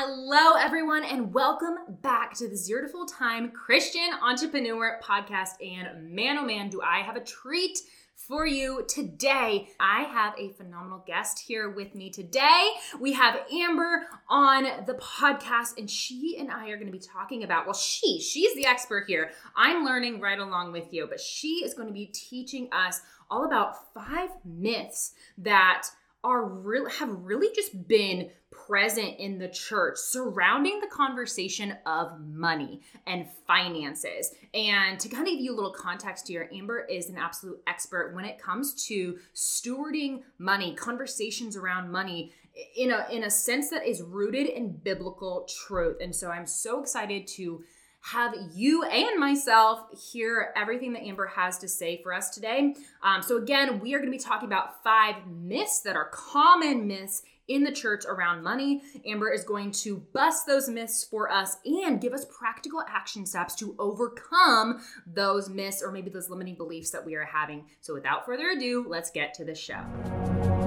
Hello, everyone, and welcome back to the Zero to Full Time Christian Entrepreneur Podcast. And man, oh man, do I have a treat for you today. I have a phenomenal guest here with me today. We have Amber on the podcast, and she and I are going to be talking about, well, she, she's the expert here. I'm learning right along with you, but she is going to be teaching us all about five myths that are really have really just been present in the church surrounding the conversation of money and finances. And to kind of give you a little context here, Amber is an absolute expert when it comes to stewarding money, conversations around money in a in a sense that is rooted in biblical truth. And so I'm so excited to have you and myself hear everything that Amber has to say for us today. Um, so, again, we are going to be talking about five myths that are common myths in the church around money. Amber is going to bust those myths for us and give us practical action steps to overcome those myths or maybe those limiting beliefs that we are having. So, without further ado, let's get to the show.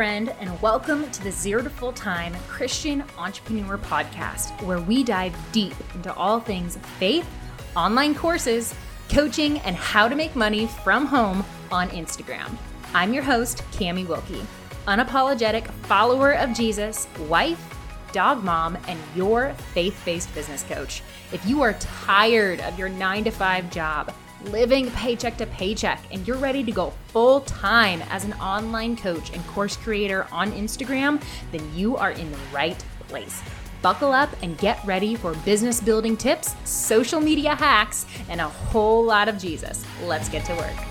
Friend, and welcome to the Zero to Full Time Christian Entrepreneur Podcast, where we dive deep into all things faith, online courses, coaching, and how to make money from home on Instagram. I'm your host, Camie Wilke, unapologetic follower of Jesus, wife, dog mom, and your faith based business coach. If you are tired of your nine to five job, living paycheck to paycheck, and you're ready to go full time as an online coach and course creator on Instagram, then you are in the right place. Buckle up and get ready for business building tips, social media hacks, and a whole lot of Jesus. Let's get to work.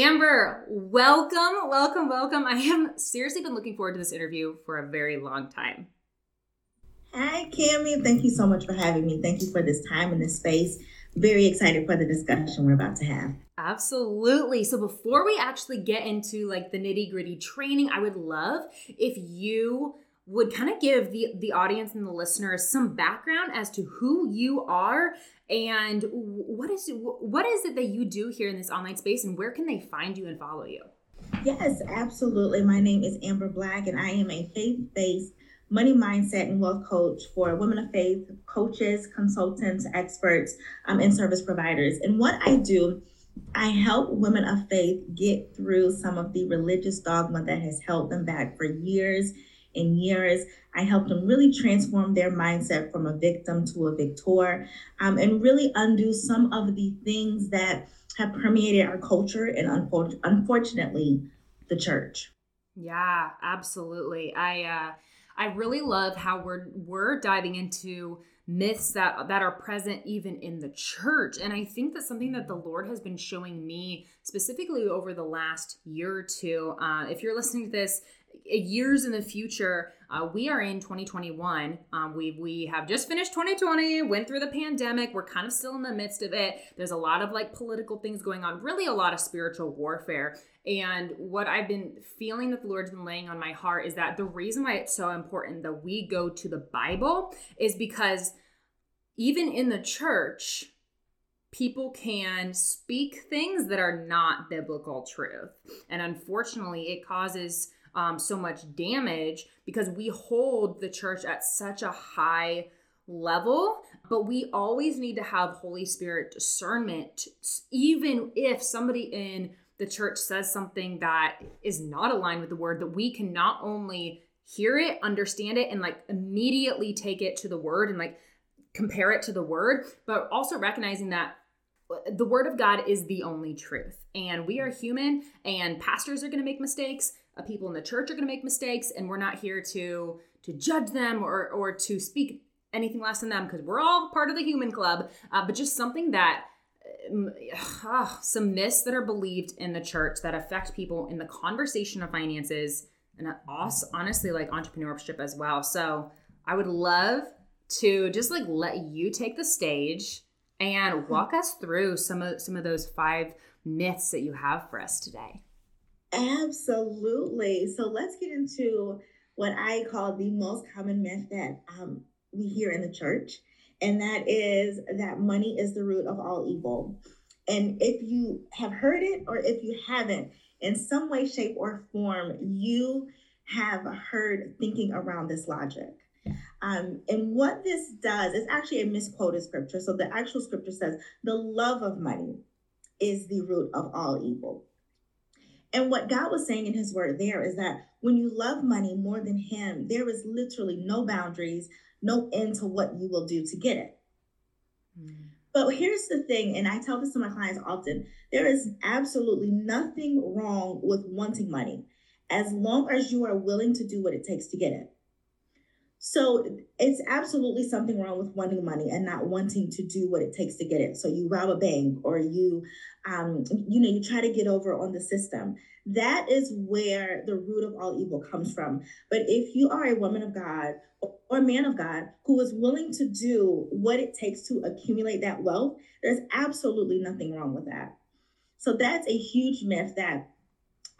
Amber, welcome, welcome, welcome. I have seriously been looking forward to this interview for a very long time. Hi, Camie. Thank you so much for having me. Thank you for this time and this space. Very excited for the discussion we're about to have. Absolutely. So before we actually get into like the nitty gritty training, I would love if you would kind of give the the audience and the listeners some background as to who you are and what is what is it that you do here in this online space and where can they find you and follow you? Yes absolutely. My name is amber black and i am a faith-based money mindset and wealth coach for women of faith coaches consultants experts um, and service providers. And what i do I help women of faith get through some of the religious dogma that has held them back for years and years. I helped them really transform their mindset from a victim to a victor um, and really undo some of the things that have permeated our culture and unfor- unfortunately the church. Yeah, absolutely. I uh, I really love how we're we're diving into myths that that are present even in the church and i think that something that the lord has been showing me specifically over the last year or two uh, if you're listening to this years in the future. Uh, we are in 2021. Um, we we have just finished 2020. Went through the pandemic. We're kind of still in the midst of it. There's a lot of like political things going on. Really, a lot of spiritual warfare. And what I've been feeling that the Lord's been laying on my heart is that the reason why it's so important that we go to the Bible is because even in the church, people can speak things that are not biblical truth. And unfortunately, it causes um, so much damage because we hold the church at such a high level but we always need to have holy spirit discernment even if somebody in the church says something that is not aligned with the word that we can not only hear it understand it and like immediately take it to the word and like compare it to the word but also recognizing that the word of god is the only truth. And we are human and pastors are going to make mistakes uh, people in the church are going to make mistakes and we're not here to to judge them or or to speak anything less than them because we're all part of the human club uh, but just something that uh, some myths that are believed in the church that affect people in the conversation of finances and also honestly like entrepreneurship as well. So i would love to just like let you take the stage and walk us through some of some of those five myths that you have for us today Absolutely. So let's get into what I call the most common myth that um, we hear in the church, and that is that money is the root of all evil. And if you have heard it or if you haven't, in some way, shape, or form, you have heard thinking around this logic. Um, and what this does is actually a misquoted scripture. So the actual scripture says, the love of money is the root of all evil. And what God was saying in his word there is that when you love money more than him, there is literally no boundaries, no end to what you will do to get it. Mm. But here's the thing, and I tell this to my clients often there is absolutely nothing wrong with wanting money as long as you are willing to do what it takes to get it. So it's absolutely something wrong with wanting money and not wanting to do what it takes to get it. So you rob a bank or you, um, you know, you try to get over on the system. That is where the root of all evil comes from. But if you are a woman of God or man of God who is willing to do what it takes to accumulate that wealth, there's absolutely nothing wrong with that. So that's a huge myth that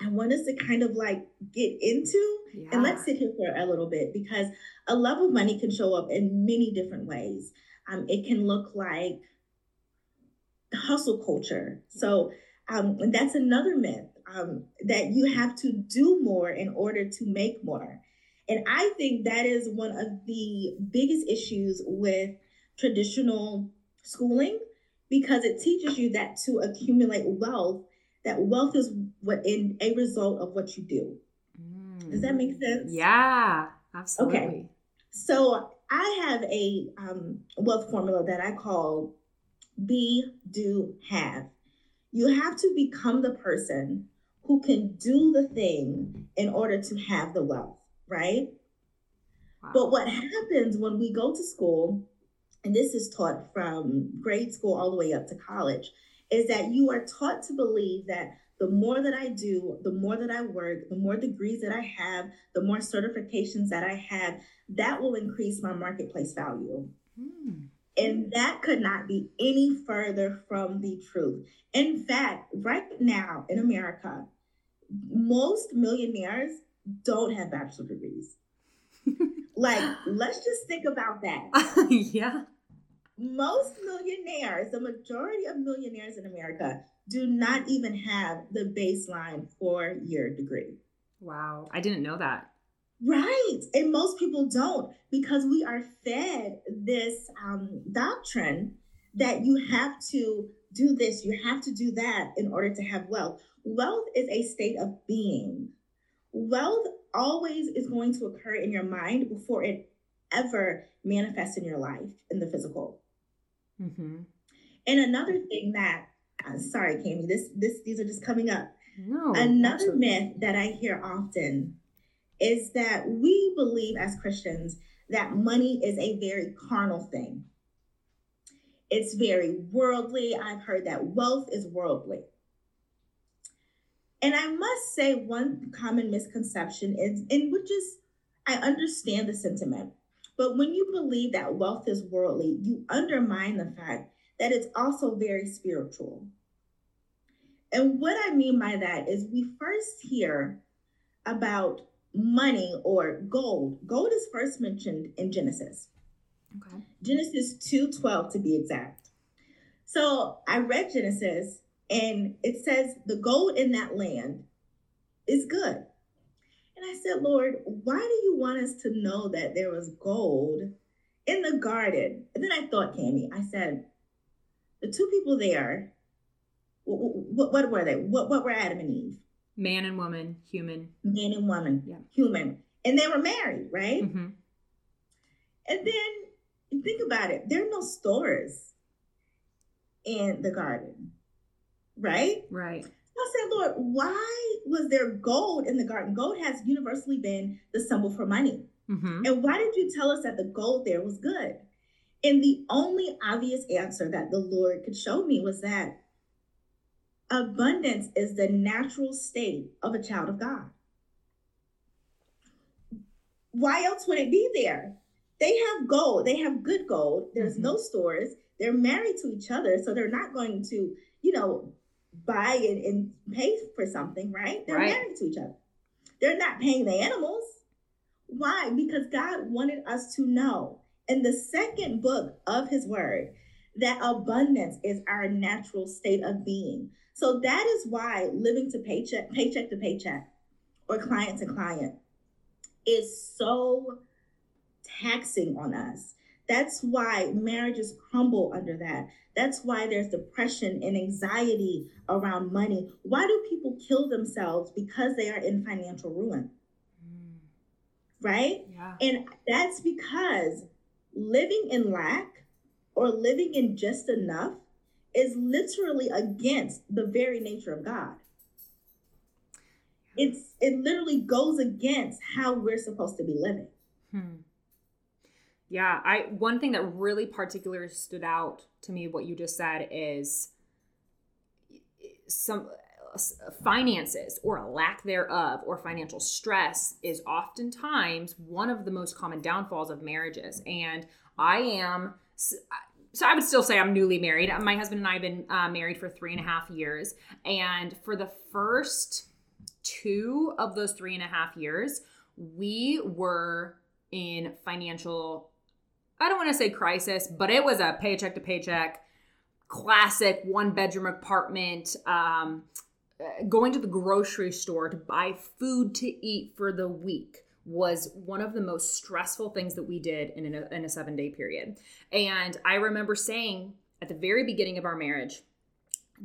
I want us to kind of like get into. Yeah. And let's sit here for a little bit because a love of money can show up in many different ways. Um, it can look like hustle culture. So um, that's another myth um, that you have to do more in order to make more. And I think that is one of the biggest issues with traditional schooling because it teaches you that to accumulate wealth, that wealth is what in a result of what you do. Mm. Does that make sense? Yeah, absolutely. Okay. So I have a um, wealth formula that I call be, do, have. You have to become the person who can do the thing in order to have the wealth, right? Wow. But what happens when we go to school, and this is taught from grade school all the way up to college, is that you are taught to believe that the more that I do, the more that I work, the more degrees that I have, the more certifications that I have, that will increase my marketplace value. Hmm. And that could not be any further from the truth. In fact, right now in America, most millionaires don't have bachelor degrees. like, let's just think about that. yeah. Most millionaires, the majority of millionaires in America, do not even have the baseline four year degree. Wow. I didn't know that. Right. And most people don't because we are fed this um, doctrine that you have to do this, you have to do that in order to have wealth. Wealth is a state of being. Wealth always is going to occur in your mind before it ever manifests in your life in the physical. Mm-hmm. And another thing that uh, sorry, Camie, this this these are just coming up. No. Another absolutely. myth that I hear often is that we believe as Christians that money is a very carnal thing. It's very worldly. I've heard that wealth is worldly. And I must say, one common misconception is, and which is, I understand the sentiment, but when you believe that wealth is worldly, you undermine the fact that it's also very spiritual. And what I mean by that is we first hear about money or gold. Gold is first mentioned in Genesis. Okay. Genesis 2:12 to be exact. So I read Genesis and it says the gold in that land is good. And I said, Lord, why do you want us to know that there was gold in the garden? And then I thought, Camie, I said, the two people there, what, what were they? What, what were Adam and Eve? Man and woman, human. Man and woman, yeah. human. And they were married, right? Mm-hmm. And then think about it. There are no stores in the garden, right? Right. I said, Lord, why was there gold in the garden? Gold has universally been the symbol for money. Mm-hmm. And why did you tell us that the gold there was good? And the only obvious answer that the Lord could show me was that abundance is the natural state of a child of God. Why else would it be there? They have gold, they have good gold. There's mm-hmm. no stores. They're married to each other, so they're not going to, you know, buy and, and pay for something, right? They're right. married to each other. They're not paying the animals. Why? Because God wanted us to know in the second book of his word that abundance is our natural state of being. So that is why living to paycheck, paycheck to paycheck, or client to client is so taxing on us. That's why marriages crumble under that. That's why there's depression and anxiety around money. Why do people kill themselves? Because they are in financial ruin. Mm. Right? Yeah. And that's because living in lack or living in just enough is literally against the very nature of God. It's it literally goes against how we're supposed to be living. Hmm. Yeah, I one thing that really particularly stood out to me what you just said is some finances or a lack thereof or financial stress is oftentimes one of the most common downfalls of marriages. And i am so i would still say i'm newly married. My husband and i have been uh, married for three and a half years. And for the first two of those three and a half years we were in financial i don't want to say crisis but it was a paycheck to paycheck classic one bedroom apartment um, going to the grocery store to buy food to eat for the week was one of the most stressful things that we did in a, in a seven day period. And I remember saying at the very beginning of our marriage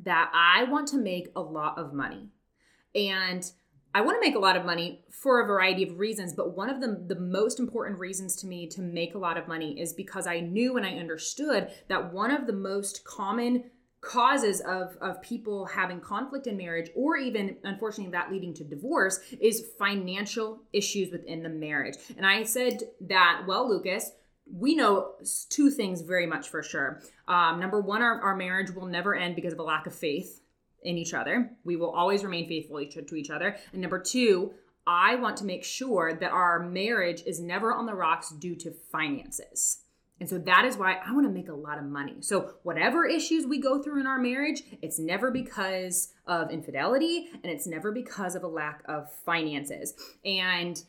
that I want to make a lot of money. And I want to make a lot of money for a variety of reasons, but one of the, the most important reasons to me to make a lot of money is because I knew and I understood that one of the most common causes of of people having conflict in marriage or even unfortunately that leading to divorce is financial issues within the marriage. And i said that well lucas we know two things very much for sure. Um, number one our, our marriage will never end because of a lack of faith in each other. We will always remain faithful to each other. And number two i want to make sure that our marriage is never on the rocks due to finances and so that is why I want to make a lot of money. So, whatever issues we go through in our marriage, it's never because of infidelity and it's never because of a lack of finances. And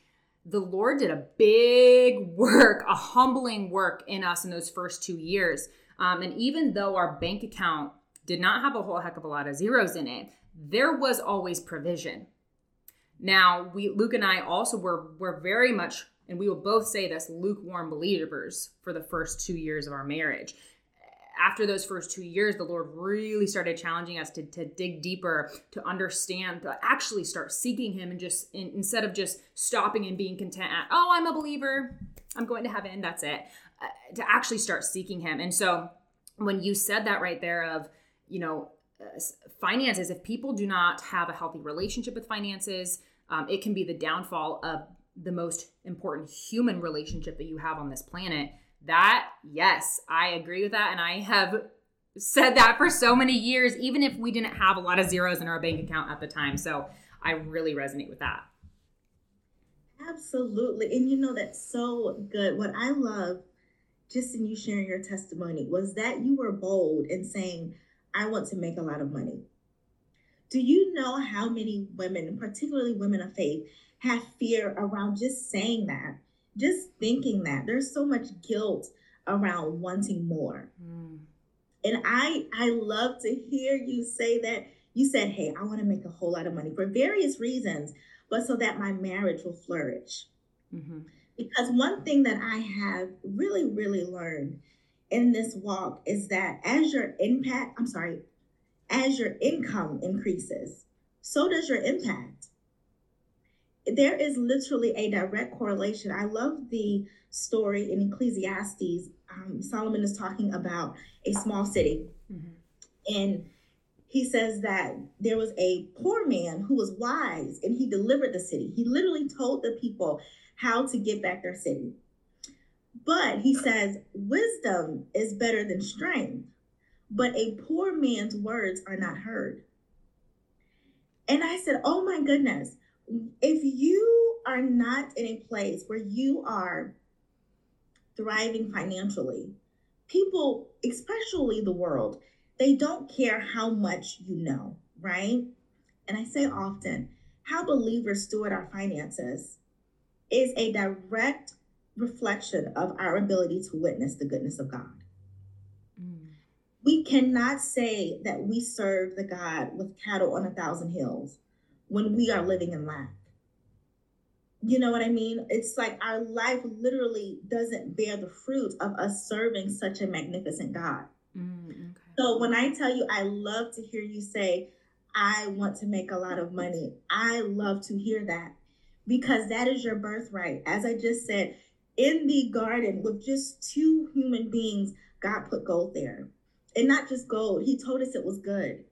the Lord did a big work, a humbling work in us in those first two years. Um, and even though our bank account did not have a whole heck of a lot of zeros in it, there was always provision. Now, we Luke and I also were were very much and we will both say this lukewarm believers for the first two years of our marriage. After those first two years, the Lord really started challenging us to, to dig deeper, to understand, to actually start seeking Him, and just in, instead of just stopping and being content at, oh, I'm a believer, I'm going to heaven, that's it, uh, to actually start seeking Him. And so when you said that right there, of, you know, uh, finances, if people do not have a healthy relationship with finances, um, it can be the downfall of the most important human relationship that you have on this planet. That, yes, I agree with that. And I have said that for so many years, even if we didn't have a lot of zeros in our bank account at the time. So I really resonate with that. Absolutely. And you know, that's so good. What I love just in you sharing your testimony was that you were bold in saying, I want to make a lot of money. Do you know how many women, particularly women of faith, have fear around just saying that, just thinking that. There's so much guilt around wanting more. Mm. And I I love to hear you say that. You said, "Hey, I want to make a whole lot of money for various reasons, but so that my marriage will flourish." Mm-hmm. Because one thing that I have really, really learned in this walk is that as your impact, I'm sorry, as your income increases, so does your impact there is literally a direct correlation. I love the story in Ecclesiastes. Um, Solomon is talking about a small city. Mm-hmm. And he says that there was a poor man who was wise and he delivered the city. He literally told the people how to get back their city. But he says, wisdom is better than strength, but a poor man's words are not heard. And I said, oh my goodness if you are not in a place where you are thriving financially, people, especially the world, they don't care how much you know, right? And I say often, how believers steward our finances is a direct reflection of our ability to witness the goodness of God. Mm. We cannot say that we serve the God with cattle on a thousand hills when we are living in lack. You know what I mean? It's like our life literally doesn't bear the fruit of us serving such a magnificent God. Mm, okay. So when I tell you, I love to hear you say, I want to make a lot of money. I love to hear that because that is your birthright. As I just said, in the garden with just two human beings, God put gold there. And not just gold, He told us it was good.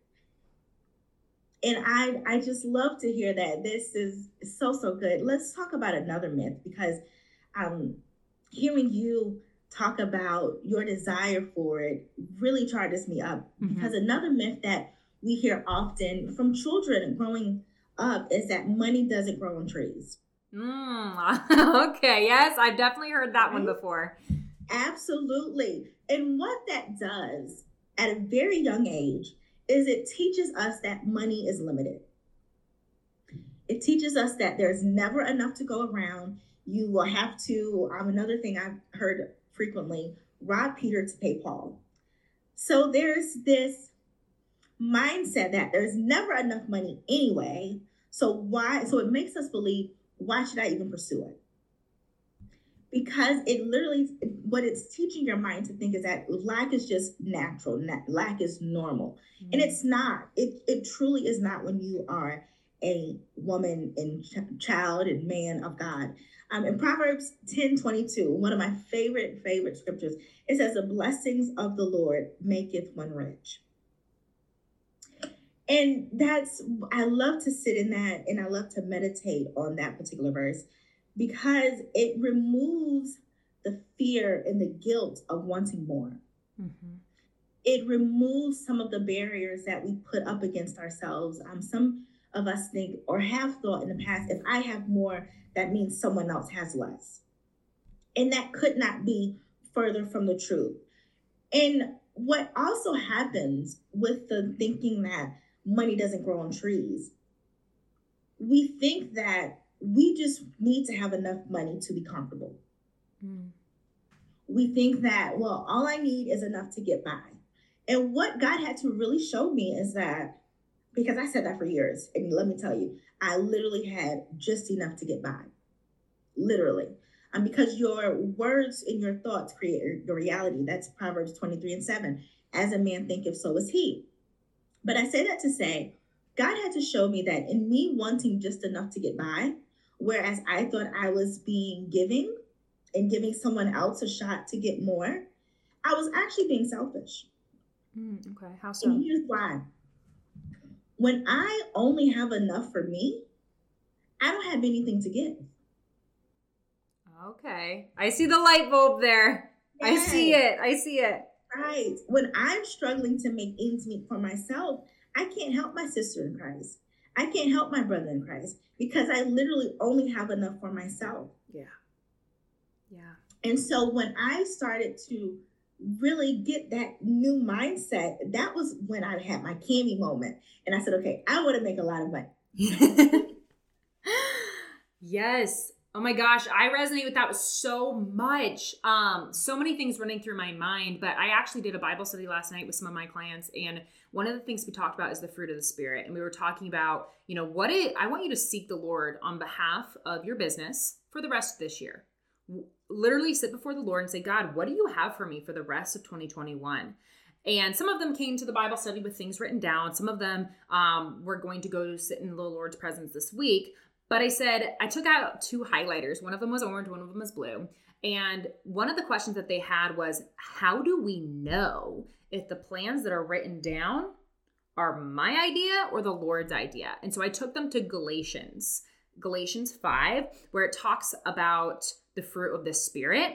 And I, I just love to hear that. This is so, so good. Let's talk about another myth because um, hearing you talk about your desire for it really charges me up. Mm-hmm. Because another myth that we hear often from children growing up is that money doesn't grow on trees. Mm, okay, yes, I've definitely heard that right? one before. Absolutely. And what that does at a very young age is it teaches us that money is limited. It teaches us that there's never enough to go around. You will have to, um, another thing I've heard frequently, rob Peter to pay Paul. So there's this mindset that there's never enough money anyway. So why? So it makes us believe, why should I even pursue it? Because it literally, what it's teaching your mind to think is that lack is just natural, lack is normal, mm-hmm. and it's not. It it truly is not when you are a woman and ch- child and man of God. Um, in Proverbs 10 22, one of my favorite, favorite scriptures, it says, The blessings of the Lord maketh one rich. And that's, I love to sit in that and I love to meditate on that particular verse because it removes the fear and the guilt of wanting more. Mm-hmm. It removes some of the barriers that we put up against ourselves. Um, some of us think or have thought in the past if I have more, that means someone else has less. And that could not be further from the truth. And what also happens with the thinking that money doesn't grow on trees, we think that we just need to have enough money to be comfortable. Mm. We think that, well, all I need is enough to get by. And what God had to really show me is that, because I said that for years, and let me tell you, I literally had just enough to get by. Literally. Um, because your words and your thoughts create your reality. That's Proverbs 23 and 7. As a man thinketh, so is he. But I say that to say, God had to show me that in me wanting just enough to get by, whereas I thought I was being giving and giving someone else a shot to get more, I was actually being selfish. Mm, okay, how so? And here's why. When I only have enough for me, I don't have anything to give. Okay, I see the light bulb there. Yes. I see it. I see it. Right. When I'm struggling to make ends meet for myself, I can't help my sister in Christ. I can't help my brother in Christ because I literally only have enough for myself. Yeah. Yeah. And so when I started to really get that new mindset, that was when I had my Camie moment. And I said, okay, I want to make a lot of money. yes. Oh my gosh, I resonate with that so much. Um, so many things running through my mind, but I actually did a Bible study last night with some of my clients, and one of the things we talked about is the fruit of the spirit. And we were talking about, you know, what it I want you to seek the Lord on behalf of your business for the rest of this year. Literally sit before the Lord and say, God, what do you have for me for the rest of 2021? And some of them came to the Bible study with things written down. Some of them um, were going to go sit in the Lord's presence this week. But I said, I took out two highlighters. One of them was orange, one of them was blue. And one of the questions that they had was, How do we know if the plans that are written down are my idea or the Lord's idea? And so I took them to Galatians, Galatians 5, where it talks about the fruit of the Spirit.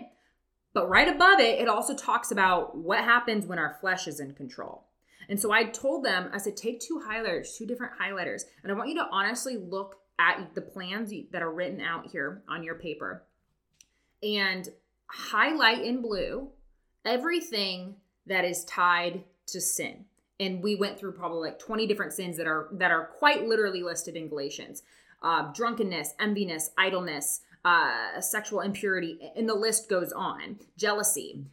But right above it, it also talks about what happens when our flesh is in control. And so I told them, I said, take two highlighters, two different highlighters, and I want you to honestly look at the plans that are written out here on your paper. And highlight in blue everything that is tied to sin. And we went through probably like 20 different sins that are that are quite literally listed in galatians. Uh, drunkenness enviness idleness uh, sexual impurity, and the list goes on, jealousy.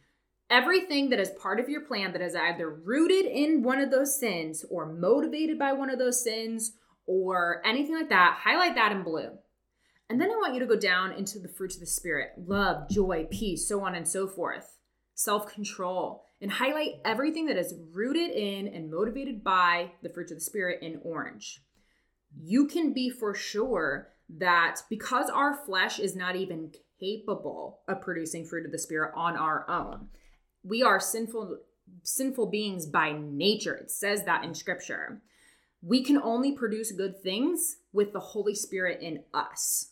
Everything that is part of your plan that is either rooted in one of those sins or motivated by one of those sins or anything like that, highlight that in blue. And then I want you to go down into the fruits of the Spirit love, joy, peace, so on and so forth, self control, and highlight everything that is rooted in and motivated by the fruits of the Spirit in orange. You can be for sure that because our flesh is not even capable of producing fruit of the Spirit on our own, we are sinful sinful beings by nature. It says that in scripture. We can only produce good things with the Holy Spirit in us.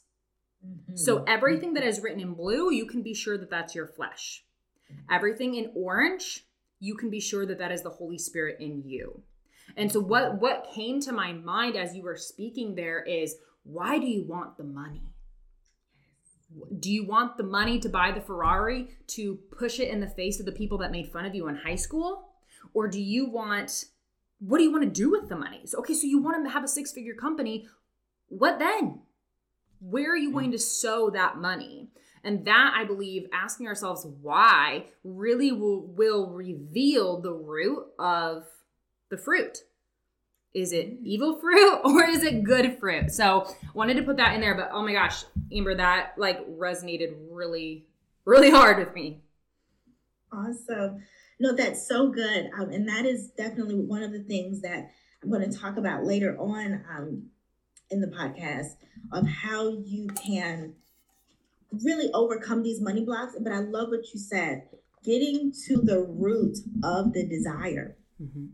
Mm-hmm. So everything that mm-hmm. is written in blue, you can be sure that that's your flesh. Mm-hmm. Everything in orange, you can be sure that that is the Holy Spirit in you. And so what mm-hmm. what came to my mind as you were speaking there is why do you want the money? Do you want the money to buy the Ferrari to push it in the face of the people that made fun of you in high school? Or do you want what do you want to do with the money? So okay, so you want to have a six-figure company. What then? Where are you hmm. going to sow that money? And that I believe asking ourselves why really will, will reveal the root of the fruit. Is it hmm. evil fruit or is it good fruit? So wanted to put that in there, but oh my gosh, Amber, that like resonated really, really hard with me. Awesome. No, that's so good. Um, and that is definitely one of the things that I'm going to talk about later on um, in the podcast of how you can really overcome these money blocks. But I love what you said getting to the root of the desire. Mm-hmm.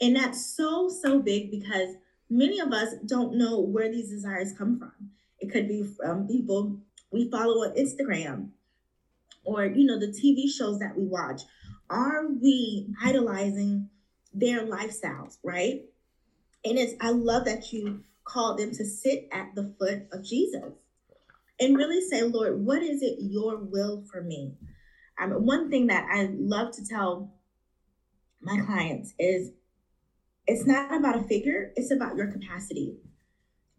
And that's so, so big because many of us don't know where these desires come from. It could be from people we follow on Instagram or, you know, the TV shows that we watch. Are we idolizing their lifestyles, right? And it's, I love that you called them to sit at the foot of Jesus and really say, Lord, what is it your will for me? Um, one thing that I love to tell my clients is it's not about a figure, it's about your capacity.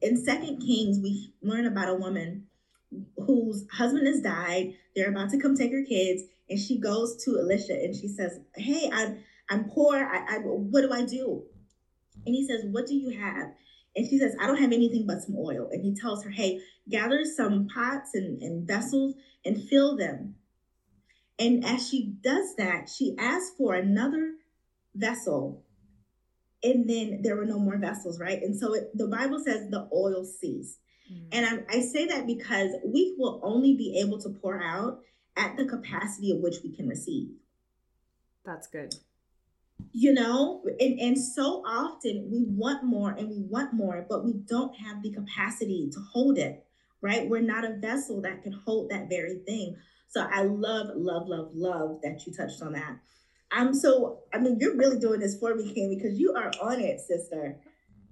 In Second Kings, we learn about a woman whose husband has died. They're about to come take her kids, and she goes to Elisha and she says, "Hey, I'm I'm poor. I, I what do I do?" And he says, "What do you have?" And she says, I don't have anything but some oil. And he tells her, Hey, gather some pots and, and vessels and fill them. And as she does that, she asks for another vessel. And then there were no more vessels, right? And so it, the Bible says the oil ceased. Mm-hmm. And I, I say that because we will only be able to pour out at the capacity of which we can receive. That's good. You know and, and so often we want more and we want more but we don't have the capacity to hold it right? We're not a vessel that can hold that very thing. So i love love love love that you touched on that. I'm so i mean you're really doing this for me Kim, because you are on it sister.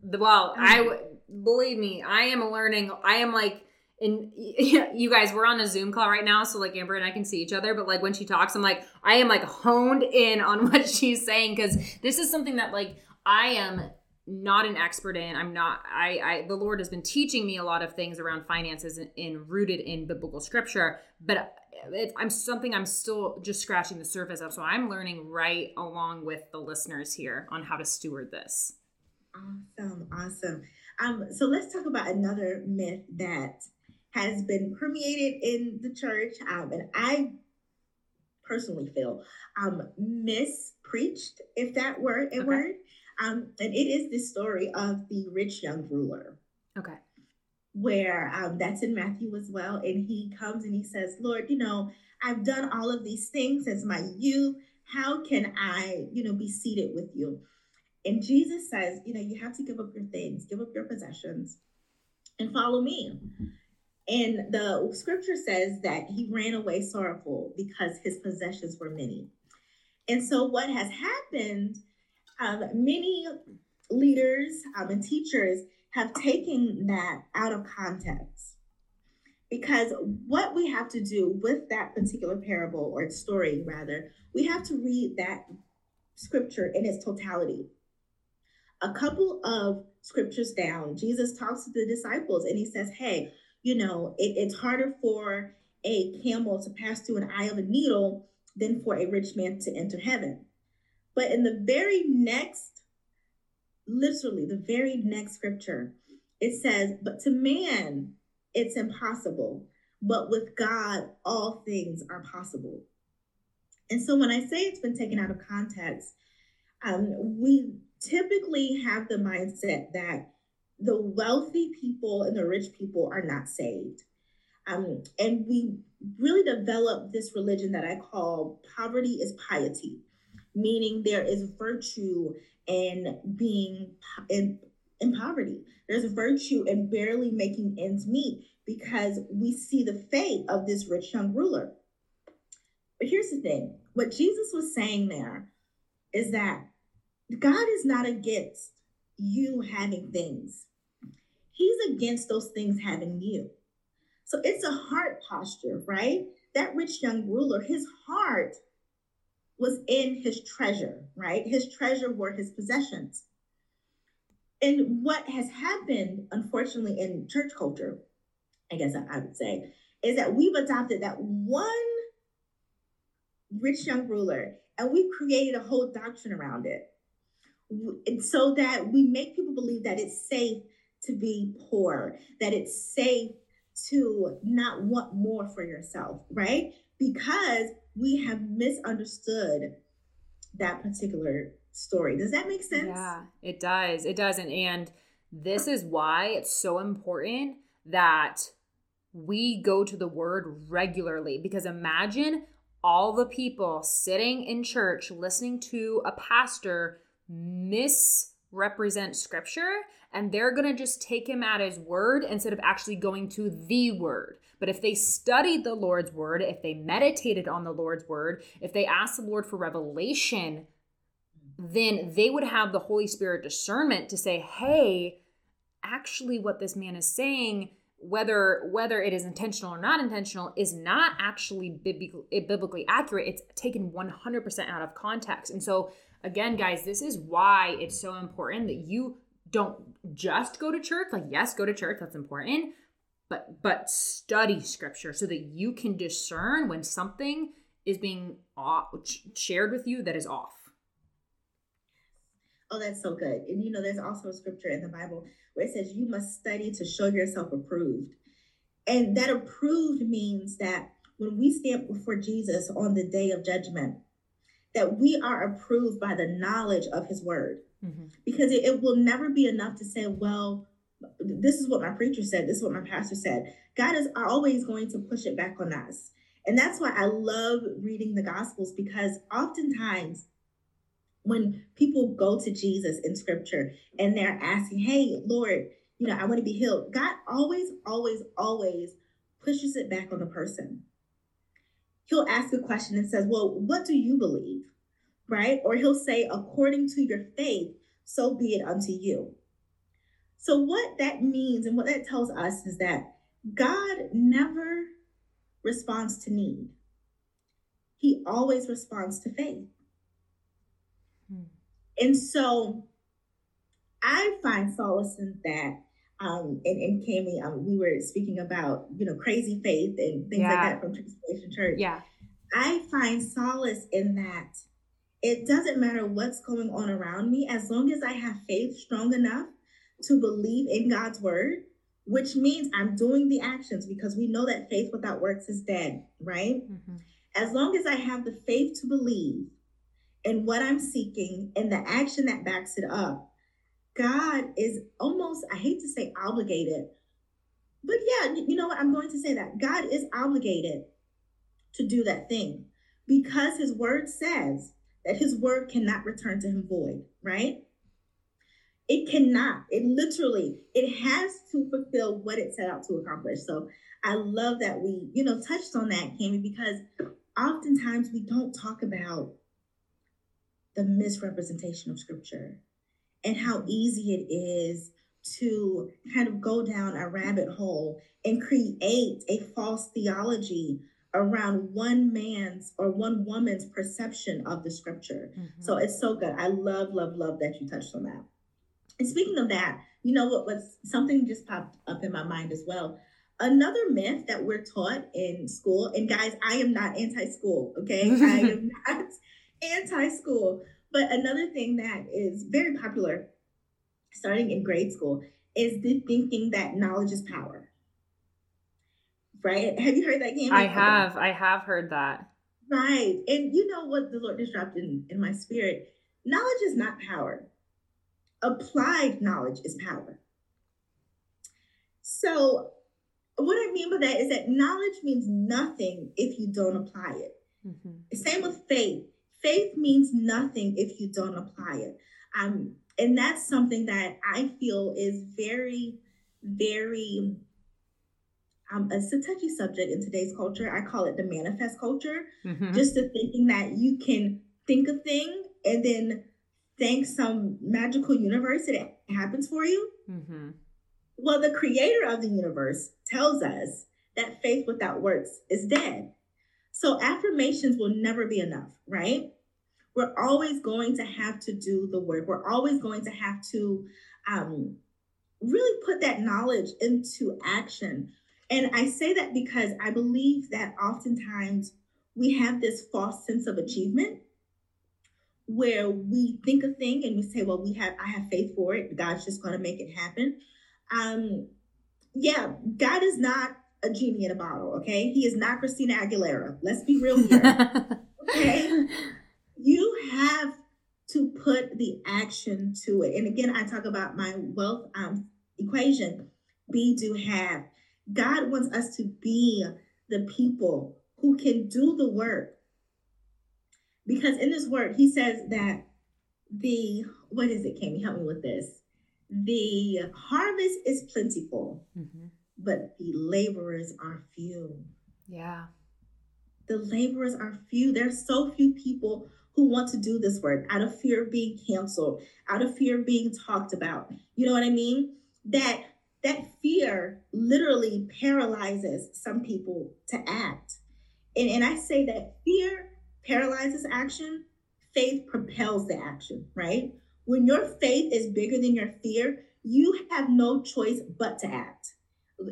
Well i um, believe me i am learning i am like and you guys we're on a zoom call right now so like amber and i can see each other but like when she talks i'm like i am like honed in on what she's saying because this is something that like i am not an expert in. I'm not i i the lord has been teaching me a lot of things around finances and, in rooted in biblical scripture but it, i'm something i'm still just scratching the surface of so i'm learning right along with the listeners here on how to steward this. Awesome awesome. Um so let's talk about another myth that has been permeated in the church. Um, and I personally feel um, mispreached, if that were a okay. word. Um, and it is the story of the rich young ruler. Okay. Where um, that's in Matthew as well. And he comes and he says, Lord, you know, I've done all of these things since my youth. How can I, you know, be seated with you? And Jesus says, you know, you have to give up your things, give up your possessions, and follow me. And the scripture says that he ran away sorrowful because his possessions were many. And so, what has happened, um, many leaders um, and teachers have taken that out of context. Because what we have to do with that particular parable or story, rather, we have to read that scripture in its totality. A couple of scriptures down, Jesus talks to the disciples and he says, Hey, you know, it, it's harder for a camel to pass through an eye of a needle than for a rich man to enter heaven. But in the very next, literally, the very next scripture, it says, But to man, it's impossible. But with God, all things are possible. And so when I say it's been taken out of context, um, we typically have the mindset that the wealthy people and the rich people are not saved. Um, and we really developed this religion that I call poverty is piety, meaning there is virtue in being in, in poverty. There's virtue in barely making ends meet because we see the fate of this rich young ruler. But here's the thing what Jesus was saying there is that God is not against you having things, He's against those things having you. So it's a heart posture, right? That rich young ruler, his heart was in his treasure, right? His treasure were his possessions. And what has happened, unfortunately, in church culture, I guess I would say, is that we've adopted that one rich young ruler and we've created a whole doctrine around it. And so that we make people believe that it's safe to be poor, that it's safe to not want more for yourself, right? Because we have misunderstood that particular story. Does that make sense? Yeah, it does. It does. And, and this is why it's so important that we go to the word regularly because imagine all the people sitting in church listening to a pastor misrepresent scripture and they're going to just take him at his word instead of actually going to the word. But if they studied the Lord's word, if they meditated on the Lord's word, if they asked the Lord for revelation, then they would have the Holy Spirit discernment to say, hey, actually, what this man is saying whether whether it is intentional or not intentional is not actually biblically accurate it's taken 100% out of context and so again guys this is why it's so important that you don't just go to church. Like yes go to church that's important but but study scripture so that you can discern when something is being off, shared with you that is off. Oh that's so good. And you know there's also a scripture in the bible where it says you must study to show yourself approved. And that approved means that when we stand before jesus on the day of judgment that we are approved by the knowledge of his word mm-hmm. because it, it will never be enough to say, well, this is what my preacher said, this is what my pastor said. God is always going to push it back on us. And that's why I love reading the Gospels because oftentimes when people go to Jesus in scripture and they're asking, hey, Lord, you know, I want to be healed, God always, always, always pushes it back on the person. He'll ask a question and says, well, what do you believe? right? Or he'll say, according to your faith, so be it unto you. So, what that means and what that tells us is that God never responds to need, He always responds to faith. Hmm. And so, I find solace in that. Um, and, and Camie, um, we were speaking about, you know, crazy faith and things yeah. like that from Transformation Church. Yeah. I find solace in that it doesn't matter what's going on around me as long as I have faith strong enough to believe in God's word, which means I'm doing the actions because we know that faith without works is dead, right? Mm-hmm. As long as I have the faith to believe in what I'm seeking and the action that backs it up, God is almost, I hate to say obligated, but yeah, you know what? I'm going to say that God is obligated to do that thing because his word says that his word cannot return to him void, right? It cannot. It literally, it has to fulfill what it set out to accomplish. So I love that we, you know, touched on that, Camie, because oftentimes we don't talk about the misrepresentation of scripture and how easy it is to kind of go down a rabbit hole and create a false theology around one man's or one woman's perception of the scripture. Mm-hmm. So it's so good. I love, love, love that you touched on that. And speaking of that, you know what was something just popped up in my mind as well. Another myth that we're taught in school, and guys, I am not anti school, okay? I am not anti school. But another thing that is very popular starting in grade school is the thinking that knowledge is power. Right? Have you heard that game? I have. I have heard that. Right. And you know what the Lord just dropped in, in my spirit? Knowledge is not power. Applied knowledge is power. So what I mean by that is that knowledge means nothing if you don't apply it. Mm-hmm. Same with faith. Faith means nothing if you don't apply it. Um, and that's something that I feel is very, very um, it's a touchy subject in today's culture. I call it the manifest culture. Mm-hmm. Just the thinking that you can think a thing and then thank some magical universe that it happens for you. Mm-hmm. Well, the creator of the universe tells us that faith without works is dead. So affirmations will never be enough, right? We're always going to have to do the work. We're always going to have to um, really put that knowledge into action. And I say that because I believe that oftentimes we have this false sense of achievement where we think a thing and we say, well, we have I have faith for it. God's just going to make it happen um, yeah, God is not a genie in a bottle, okay? He is not Christina Aguilera. Let's be real here. okay? You have to put the action to it. And again, I talk about my wealth um, equation be, do, have. God wants us to be the people who can do the work. Because in this word, he says that the, what is it, Can you Help me with this the harvest is plentiful, mm-hmm. But the laborers are few. Yeah. The laborers are few. There's so few people who want to do this work out of fear of being canceled, out of fear of being talked about. You know what I mean? That that fear literally paralyzes some people to act. And, and I say that fear paralyzes action, faith propels the action, right? When your faith is bigger than your fear, you have no choice but to act.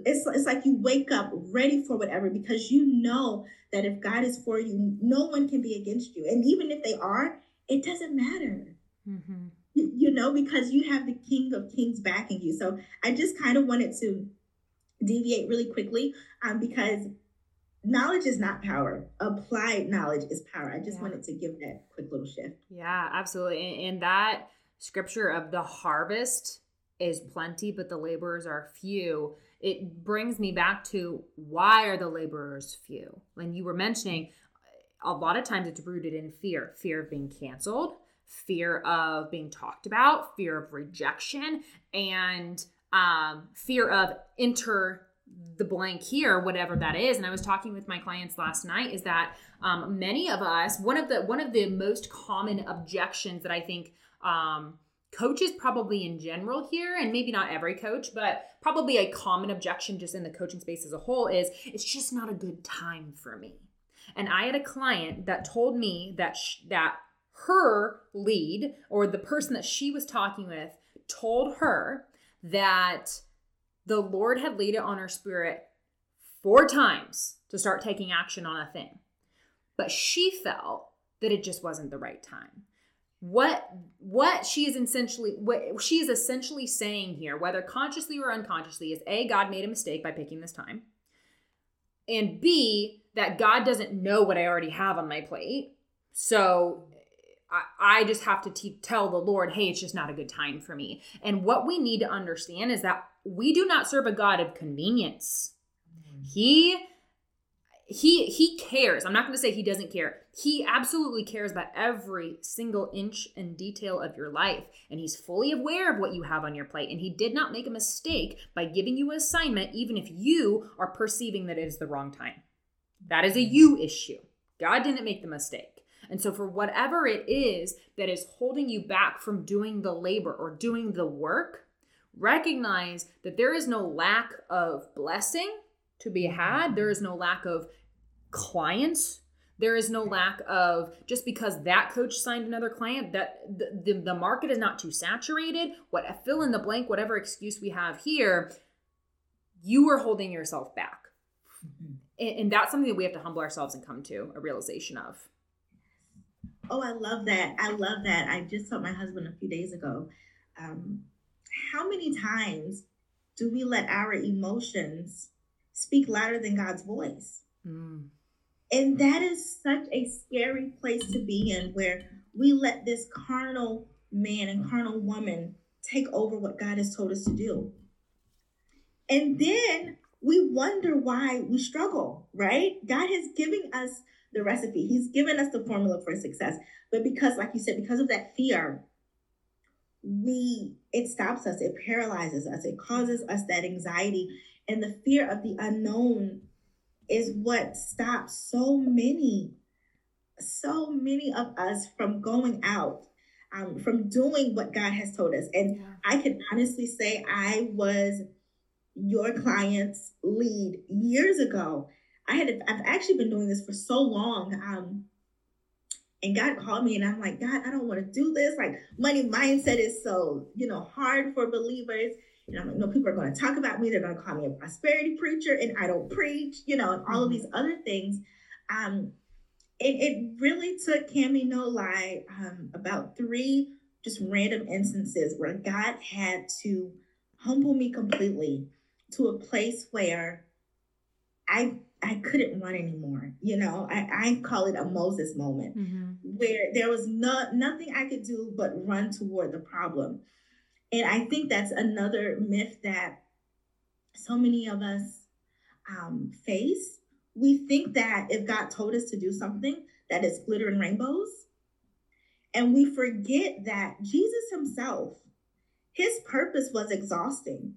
It's, it's like you wake up ready for whatever because you know that if God is for you, no one can be against you. And even if they are, it doesn't matter. Mm-hmm. You, you know, because you have the King of Kings backing you. So I just kind of wanted to deviate really quickly um, because knowledge is not power. Applied knowledge is power. I just yeah. wanted to give that quick little shift. Yeah, absolutely. And, and that scripture of the harvest is plenty, but the laborers are few. It brings me back to why are the laborers few? When you were mentioning, a lot of times it's rooted in fear fear of being canceled, fear of being talked about, fear of rejection, and um, fear of enter the blank here whatever that is and i was talking with my clients last night is that um, many of us one of the one of the most common objections that i think um, coaches probably in general here and maybe not every coach but probably a common objection just in the coaching space as a whole is it's just not a good time for me. And i had a client that told me that sh- that her lead or the person that she was talking with told her that the lord had laid it on her spirit four times to start taking action on a thing. But she felt that it just wasn't the right time what what she is essentially what she is essentially saying here whether consciously or unconsciously is a god made a mistake by picking this time and b that god doesn't know what i already have on my plate so I, I just have to te- tell the Lord, hey, it's just not a good time for me. And what we need to understand is that we do not serve a God of convenience. Mm-hmm. He he he cares. I'm not going to say he doesn't care. He absolutely cares about every single inch and detail of your life and he's fully aware of what you have on your plate and he did not make a mistake by giving you an assignment even if you are perceiving that it is the wrong time. That is a mm. you issue. God didn't make the mistake. And so for whatever it is that is holding you back from doing the labor or doing the work, recognize that there is no lack of blessing to be mm-hmm. had. There is no lack of clients. There is no lack of just because that coach signed another client that the, the, the market is not too saturated. What fill in the blank, whatever excuse we have here, you are holding yourself back. Mm-hmm. And, and that's something that we have to humble ourselves and come to a realization of. Oh, I love that. I love that. I just told my husband a few days ago. Um, how many times do we let our emotions speak louder than God's voice? Mm. And that is such a scary place to be in where we let this carnal man and carnal woman take over what God has told us to do. And then we wonder why we struggle, right? God has given us the recipe, He's given us the formula for success. But because, like you said, because of that fear, we it stops us, it paralyzes us, it causes us that anxiety. And the fear of the unknown is what stops so many, so many of us from going out, um, from doing what God has told us. And. I can honestly say I was your client's lead years ago. I had I've actually been doing this for so long. Um, and God called me and I'm like, God, I don't want to do this. Like money mindset is so, you know, hard for believers. And I'm like, no, people are going to talk about me. They're going to call me a prosperity preacher and I don't preach, you know, and all of mm-hmm. these other things. Um, it, it really took Camie no lie um, about three just random instances where God had to humble me completely to a place where I I couldn't run anymore. You know, I, I call it a Moses moment mm-hmm. where there was no, nothing I could do but run toward the problem. And I think that's another myth that so many of us um, face. We think that if God told us to do something, that it's glitter and rainbows. And we forget that Jesus himself, his purpose was exhausting.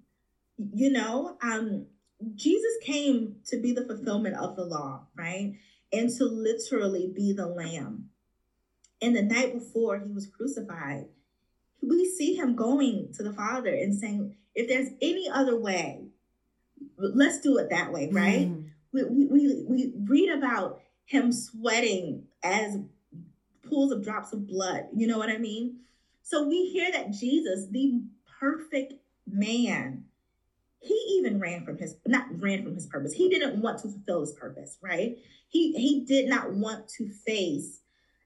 You know, um, Jesus came to be the fulfillment of the law, right? And to literally be the lamb. And the night before he was crucified, we see him going to the Father and saying, if there's any other way, let's do it that way, right? Mm. We, we, we read about him sweating as pools of drops of blood. You know what I mean? So we hear that Jesus, the perfect man, he even ran from his not ran from his purpose he didn't want to fulfill his purpose right he he did not want to face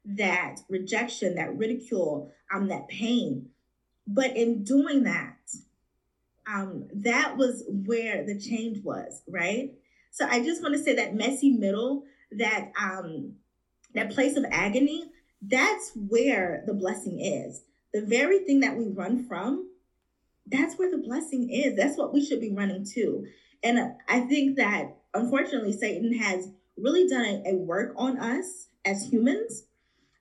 that rejection that ridicule um that pain but in doing that um that was where the change was right so i just want to say that messy middle that um that place of agony that's where the blessing is the very thing that we run from that's where the blessing is. That's what we should be running to. And I think that unfortunately, Satan has really done a, a work on us as humans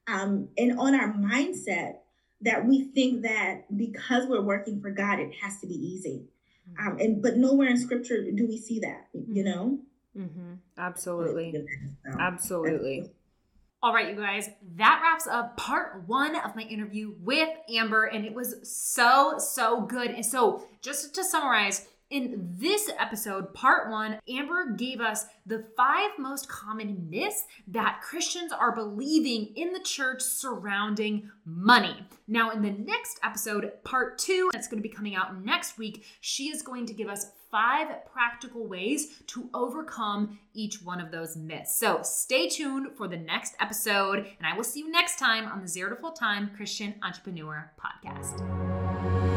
um, and on our mindset that we think that because we're working for God, it has to be easy. Mm-hmm. Um, and but nowhere in Scripture do we see that. You know. Mm-hmm. Absolutely. Absolutely. All right, you guys, that wraps up part one of my interview with Amber, and it was so, so good. And so, just to summarize, in this episode, part one, Amber gave us the five most common myths that Christians are believing in the church surrounding money. Now, in the next episode, part two, that's going to be coming out next week, she is going to give us five practical ways to overcome each one of those myths. So stay tuned for the next episode, and I will see you next time on the Zero to Full Time Christian Entrepreneur Podcast.